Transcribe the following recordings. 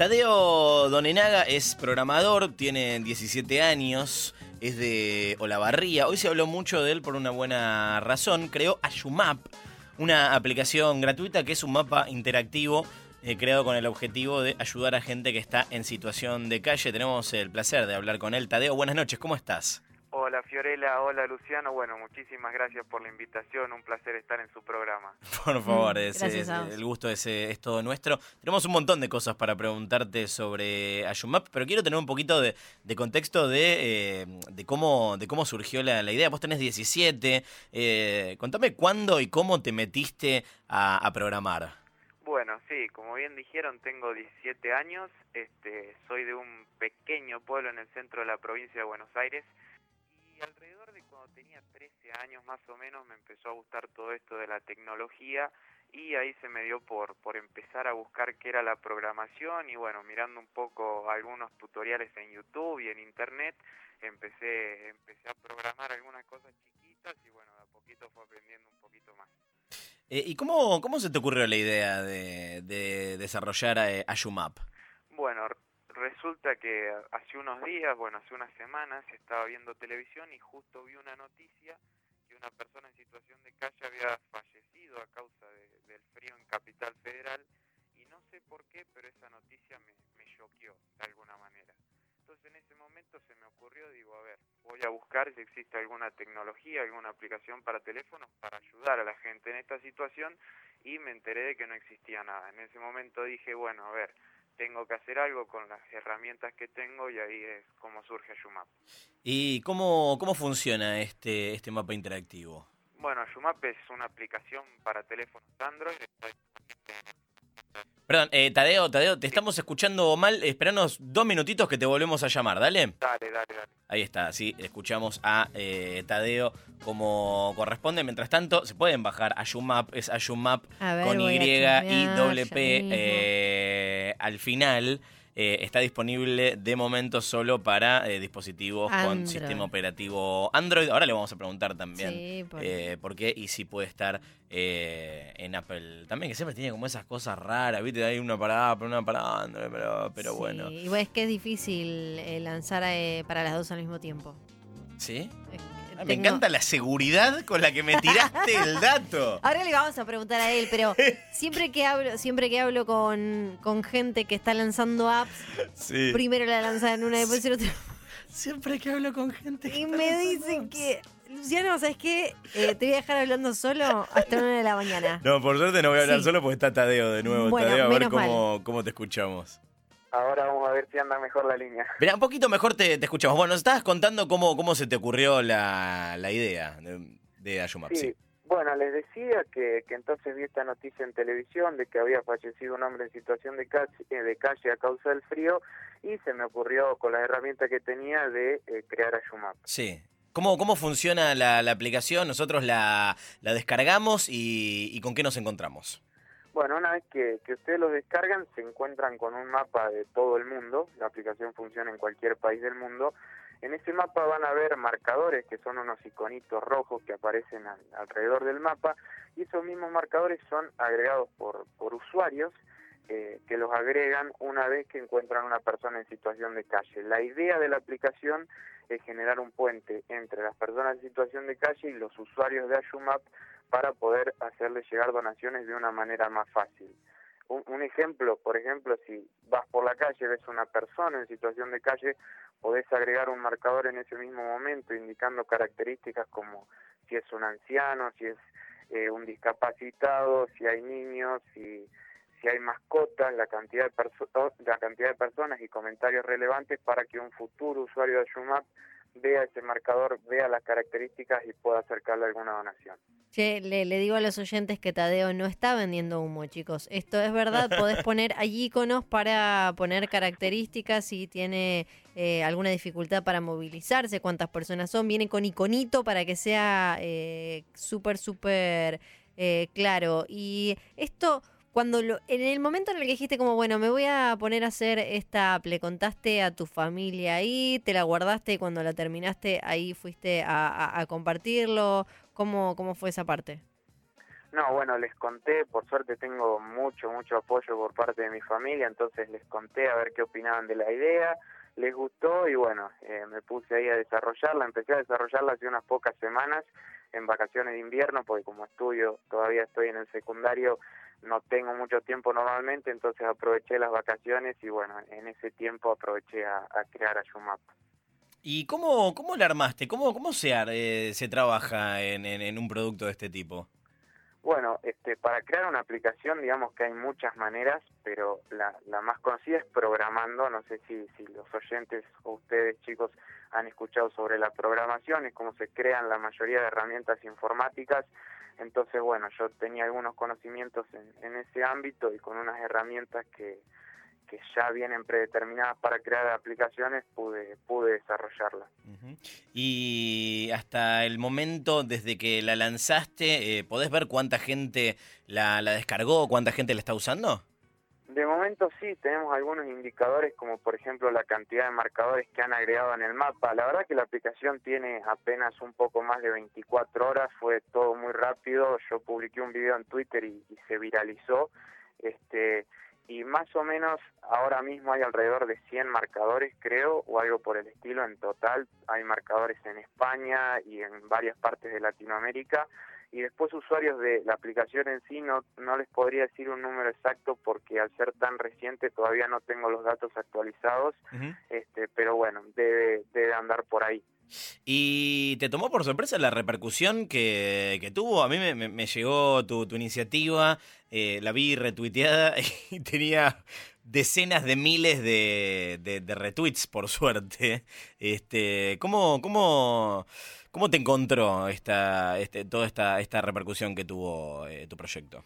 Tadeo Donenaga es programador, tiene 17 años, es de Olavarría. Hoy se habló mucho de él por una buena razón. Creó Ayumap, una aplicación gratuita que es un mapa interactivo eh, creado con el objetivo de ayudar a gente que está en situación de calle. Tenemos el placer de hablar con él. Tadeo, buenas noches, ¿cómo estás? Hola Fiorella, hola Luciano. Bueno, muchísimas gracias por la invitación. Un placer estar en su programa. Por favor, Mm, es- es- el gusto es, eh, es todo nuestro. Tenemos un montón de cosas para preguntarte sobre Ayumap, pero quiero tener un poquito de, de contexto de, eh, de cómo, de cómo surgió la, la idea. Vos tenés 17. eh, contame cuándo y cómo te metiste a, a programar. Bueno, sí, como bien dijeron, tengo 17 años. Este, soy de un pequeño pueblo en el centro de la provincia de Buenos Aires. Y alrededor de cuando tenía 13 años más o menos me empezó a gustar todo esto de la tecnología y ahí se me dio por, por empezar a buscar qué era la programación y bueno, mirando un poco algunos tutoriales en YouTube y en Internet, empecé, empecé a programar algunas cosas chiquitas y bueno, de a poquito fue aprendiendo un poquito más. Eh, ¿Y cómo, cómo se te ocurrió la idea de, de desarrollar eh, Ayumap? Bueno, r- resulta que hace unos días, bueno, hace unas semanas, estaba viendo televisión y justo vi una noticia que una persona en situación de calle había fallecido a causa de- del frío en Capital Federal y no sé por qué, pero esa noticia me, me choqueó de alguna manera. Entonces en ese momento se me ocurrió, digo, a ver, voy a buscar si existe alguna tecnología, alguna aplicación para teléfonos para ayudar a la gente en esta situación y me enteré de que no existía nada. En ese momento dije, bueno, a ver, tengo que hacer algo con las herramientas que tengo y ahí es como surge Ayumap. ¿Y cómo, cómo funciona este, este mapa interactivo? Bueno, Ayumap es una aplicación para teléfonos Android. está disponible en- Perdón, eh, Tadeo, Tadeo, te estamos escuchando mal. Esperanos dos minutitos que te volvemos a llamar, dale. Dale, dale, dale. Ahí está, sí, escuchamos a eh, Tadeo como corresponde. Mientras tanto, se pueden bajar Ayumap, es Ayumap A ver, con Y a y doble P eh, al final. Eh, está disponible de momento solo para eh, dispositivos con sistema operativo Android. Ahora le vamos a preguntar también Sí, por- eh, por qué y si puede estar en Apple también, que siempre tiene como esas cosas raras, ¿viste? Hay una para Apple, una para Android, pero, pero Sí, bueno. Y bueno, es que es difícil lanzar para las dos al mismo tiempo. ¿Sí? Ah, Me tengo- encanta la seguridad con la que me tiraste el dato. Ahora le vamos a preguntar a él, pero siempre que hablo, siempre que hablo con, con gente que está lanzando apps, Sí. primero la lanzan en una y después en otra. Siempre que hablo con gente. que Y me dicen apps. que, Luciano, ¿sabes qué? Eh, te voy a dejar hablando solo hasta una de la mañana. No, por suerte no voy a hablar Sí. solo porque está Tadeo de nuevo. Bueno, Tadeo, a ver cómo, cómo te escuchamos. Ahora vamos a ver si anda mejor la línea. Verá, un poquito mejor te, te escuchamos. Bueno, nos estabas contando cómo, cómo se te ocurrió la, la idea de, de Ayumap. Sí. Sí. Bueno, les decía que, que entonces vi esta noticia en televisión de que había fallecido un hombre en situación de calle, eh, de calle a causa del frío y se me ocurrió con las herramientas que tenía de eh, crear Ayumap. Sí. ¿Cómo, ¿Cómo funciona la, la aplicación? Nosotros la, la descargamos y, y con qué nos encontramos. Bueno, una vez que, ustedes lo descargan, se encuentran con un mapa de todo el mundo. La aplicación funciona en cualquier país del mundo. En ese mapa van a ver marcadores, que son unos iconitos rojos que aparecen al- alrededor del mapa. Y esos mismos marcadores son agregados por, por usuarios eh, que los agregan una vez que encuentran una persona en situación de calle. La idea de la aplicación es generar un puente entre las personas en situación de calle y los usuarios de Ayumap para poder hacerles llegar donaciones de una manera más fácil. Un, ejemplo, por ejemplo, si vas por la calle, ves una persona en situación de calle, podés agregar un marcador en ese mismo momento indicando características como si es un anciano, si es eh, un discapacitado, si hay niños, si, si hay mascotas, la cantidad, de perso- la cantidad de personas y comentarios relevantes para que un futuro usuario de Shumap vea ese marcador, vea las características y pueda acercarle alguna donación. Che, le, le digo a los oyentes que Tadeo no está vendiendo humo, chicos. Esto es verdad, podés poner allí iconos para poner características si tiene eh, alguna dificultad para movilizarse, cuántas personas son. Viene con iconito para que sea eh, súper, súper eh, claro. Y esto, cuando lo, en el momento en el que dijiste como, bueno, me voy a poner a hacer esta app, le contaste a tu familia ahí, te la guardaste y cuando la terminaste ahí fuiste a, a- a compartirlo. ¿Cómo, ¿Cómo fue esa parte? No, bueno, les conté, por suerte tengo mucho, mucho apoyo por parte de mi familia, entonces les conté a ver qué opinaban de la idea, les gustó y bueno, eh, me puse ahí a desarrollarla, empecé a desarrollarla hace unas pocas semanas en vacaciones de invierno, porque como estudio todavía estoy en el secundario, no tengo mucho tiempo normalmente, entonces aproveché las vacaciones y bueno, en ese tiempo aproveché a, crear a Shumap. ¿Y cómo, cómo la armaste? ¿Cómo, cómo se, eh, se trabaja en, en un producto de este tipo? Bueno, este, para crear una aplicación, digamos que hay muchas maneras, pero la, la más conocida es programando. No sé si, si los oyentes o ustedes, chicos, han escuchado sobre la programación, es cómo se crean la mayoría de herramientas informáticas. Entonces, bueno, yo tenía algunos conocimientos en, en ese ámbito y con unas herramientas que, que ya vienen predeterminadas para crear aplicaciones, pude, pude desarrollarla. Y hasta el momento, desde que la lanzaste, eh, ¿podés ver cuánta gente la, la descargó, cuánta gente la está usando? De momento sí, tenemos algunos indicadores como por ejemplo la cantidad de marcadores que han agregado en el mapa. La verdad que la aplicación tiene apenas un poco más de 24 horas, fue todo muy rápido. Yo publiqué un video en Twitter y, y se viralizó. Este, y más o menos ahora mismo hay alrededor de 100 marcadores, creo, o algo por el estilo en total. Hay marcadores en España y en varias partes de Latinoamérica. Y después usuarios de la aplicación en sí no, no les podría decir un número exacto porque al ser tan reciente todavía no tengo los datos actualizados, este, pero bueno, debe, debe andar por ahí. ¿Y te tomó por sorpresa la repercusión que, que tuvo? A mí me, me, llegó tu, tu iniciativa, eh, la vi retuiteada y tenía decenas de miles de, de, retweets, por suerte. Este, ¿cómo, cómo, cómo te encontró esta, este, toda esta, esta repercusión que tuvo eh, tu proyecto?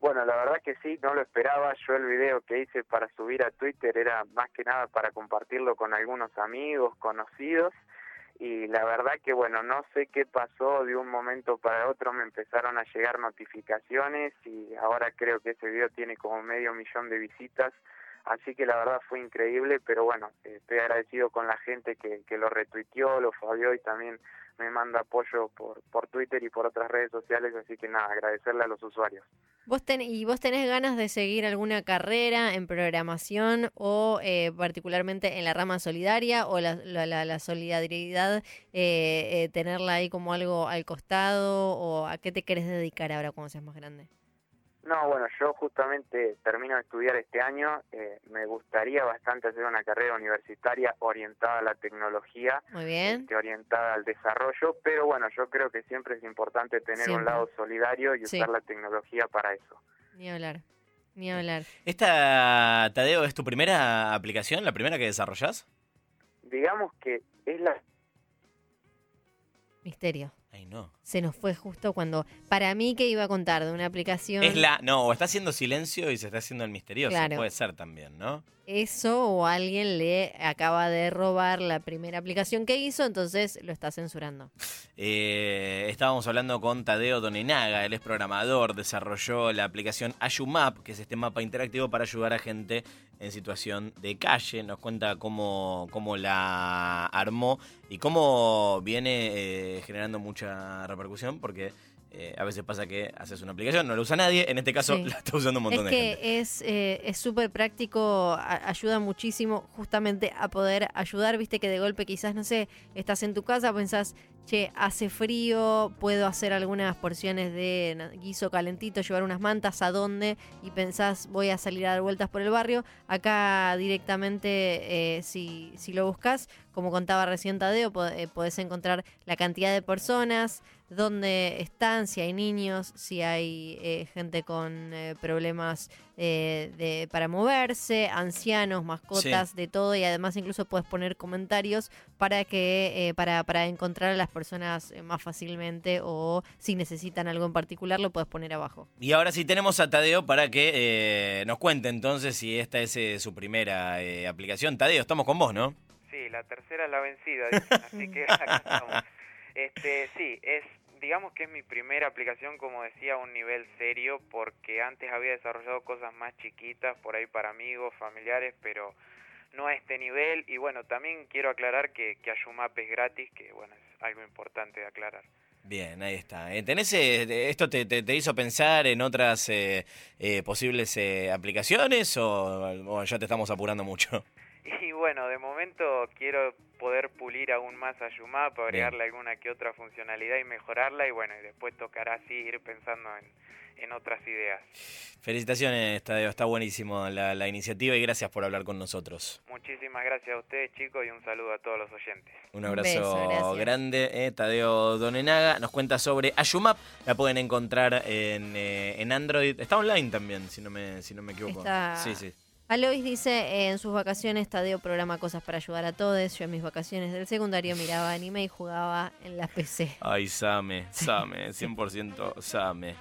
Bueno, la verdad que sí, no lo esperaba. Yo el video que hice para subir a Twitter era más que nada para compartirlo con algunos amigos, conocidos y la verdad que bueno, no sé qué pasó de un momento para otro, me empezaron a llegar notificaciones y ahora creo que ese video tiene como medio millón de visitas, así que la verdad fue increíble, pero bueno, estoy agradecido con la gente que, que lo retuiteó, lo fabió y también me manda apoyo por, por Twitter y por otras redes sociales, así que nada, agradecerle a los usuarios. ¿Vos ¿Y vos tenés ganas de seguir alguna carrera en programación o eh, particularmente en la rama solidaria o la, la, la, solidaridad, eh, eh, tenerla ahí como algo al costado o a qué te querés dedicar ahora cuando seas más grande? No, bueno, yo justamente termino de estudiar este año. Eh, me gustaría bastante hacer una carrera universitaria orientada a la tecnología, Muy bien. Este, orientada al desarrollo, pero bueno, yo creo que siempre es importante tener un lado solidario y usar la tecnología para eso. Ni hablar, ni hablar. ¿Esta, Tadeo, es tu primera aplicación, la primera que desarrollas? Digamos que es la... Misterio. Ay, no. Se nos fue justo cuando. Para mí, que iba a contar de una aplicación. Es la. No, o está haciendo silencio y se está haciendo el misterioso. Puede ser también, ¿no? Eso o alguien le acaba de robar la primera aplicación que hizo, entonces lo está censurando. Eh, estábamos hablando con Tadeo Donenaga, él es programador, desarrolló la aplicación Ayumap, que es este mapa interactivo para ayudar a gente en situación de calle. Nos cuenta cómo, cómo la armó y cómo viene eh, generando mucha repercusión, porque eh, a veces pasa que haces una aplicación, no la usa nadie, en este caso la está usando un montón de gente. Es que eh, es súper práctico, ayuda muchísimo justamente a poder ayudar, viste que de golpe quizás, no sé, estás en tu casa, pensás, che, hace frío, puedo hacer algunas porciones de guiso calentito, llevar unas mantas, ¿a dónde? Y pensás, voy a salir a dar vueltas por el barrio. Acá directamente, eh, si, si lo buscas, como contaba recién Tadeo, podés encontrar la cantidad de personas, dónde están, si hay niños, si hay eh, gente con eh, problemas eh, de, para moverse, ancianos, mascotas, de todo, y además incluso puedes poner comentarios para que para, para encontrar a las personas más fácilmente o si necesitan algo en particular lo puedes poner abajo. Y ahora sí tenemos a Tadeo para que nos cuente entonces si esta es su primera aplicación. Tadeo, estamos con vos, ¿no? Sí, la tercera es la vencida, así que estamos. Este, sí, es digamos que es mi primera aplicación, como decía, a un nivel serio, porque antes había desarrollado cosas más chiquitas por ahí para amigos, familiares, pero no a este nivel. Y bueno, también quiero aclarar que, que Ayumap es gratis, que bueno, es algo importante de aclarar. Bien, ahí está. Eh, ¿Tenés, eh, ¿Esto te, te, hizo pensar en otras eh, eh posibles aplicaciones o, ya te estamos apurando mucho? Y bueno, de momento quiero poder pulir aún más a Yumap, agregarle alguna que otra funcionalidad y mejorarla y bueno, y después tocará así ir pensando en, en otras ideas. Felicitaciones, Tadeo, está buenísimo la, la, iniciativa y gracias por hablar con nosotros. Muchísimas gracias a ustedes, chicos, y un saludo a todos los oyentes. Un abrazo grande, eh, Tadeo Donenaga. Nos cuenta sobre Ayumap, la pueden encontrar en, eh, en Android. Está online también, si no me, si no me equivoco. Sí, sí. Alois dice, en sus vacaciones Tadeo programa cosas para ayudar a todos. Yo en mis vacaciones del secundario miraba anime y jugaba en la PC. Ay, Same, Same, 100% Same.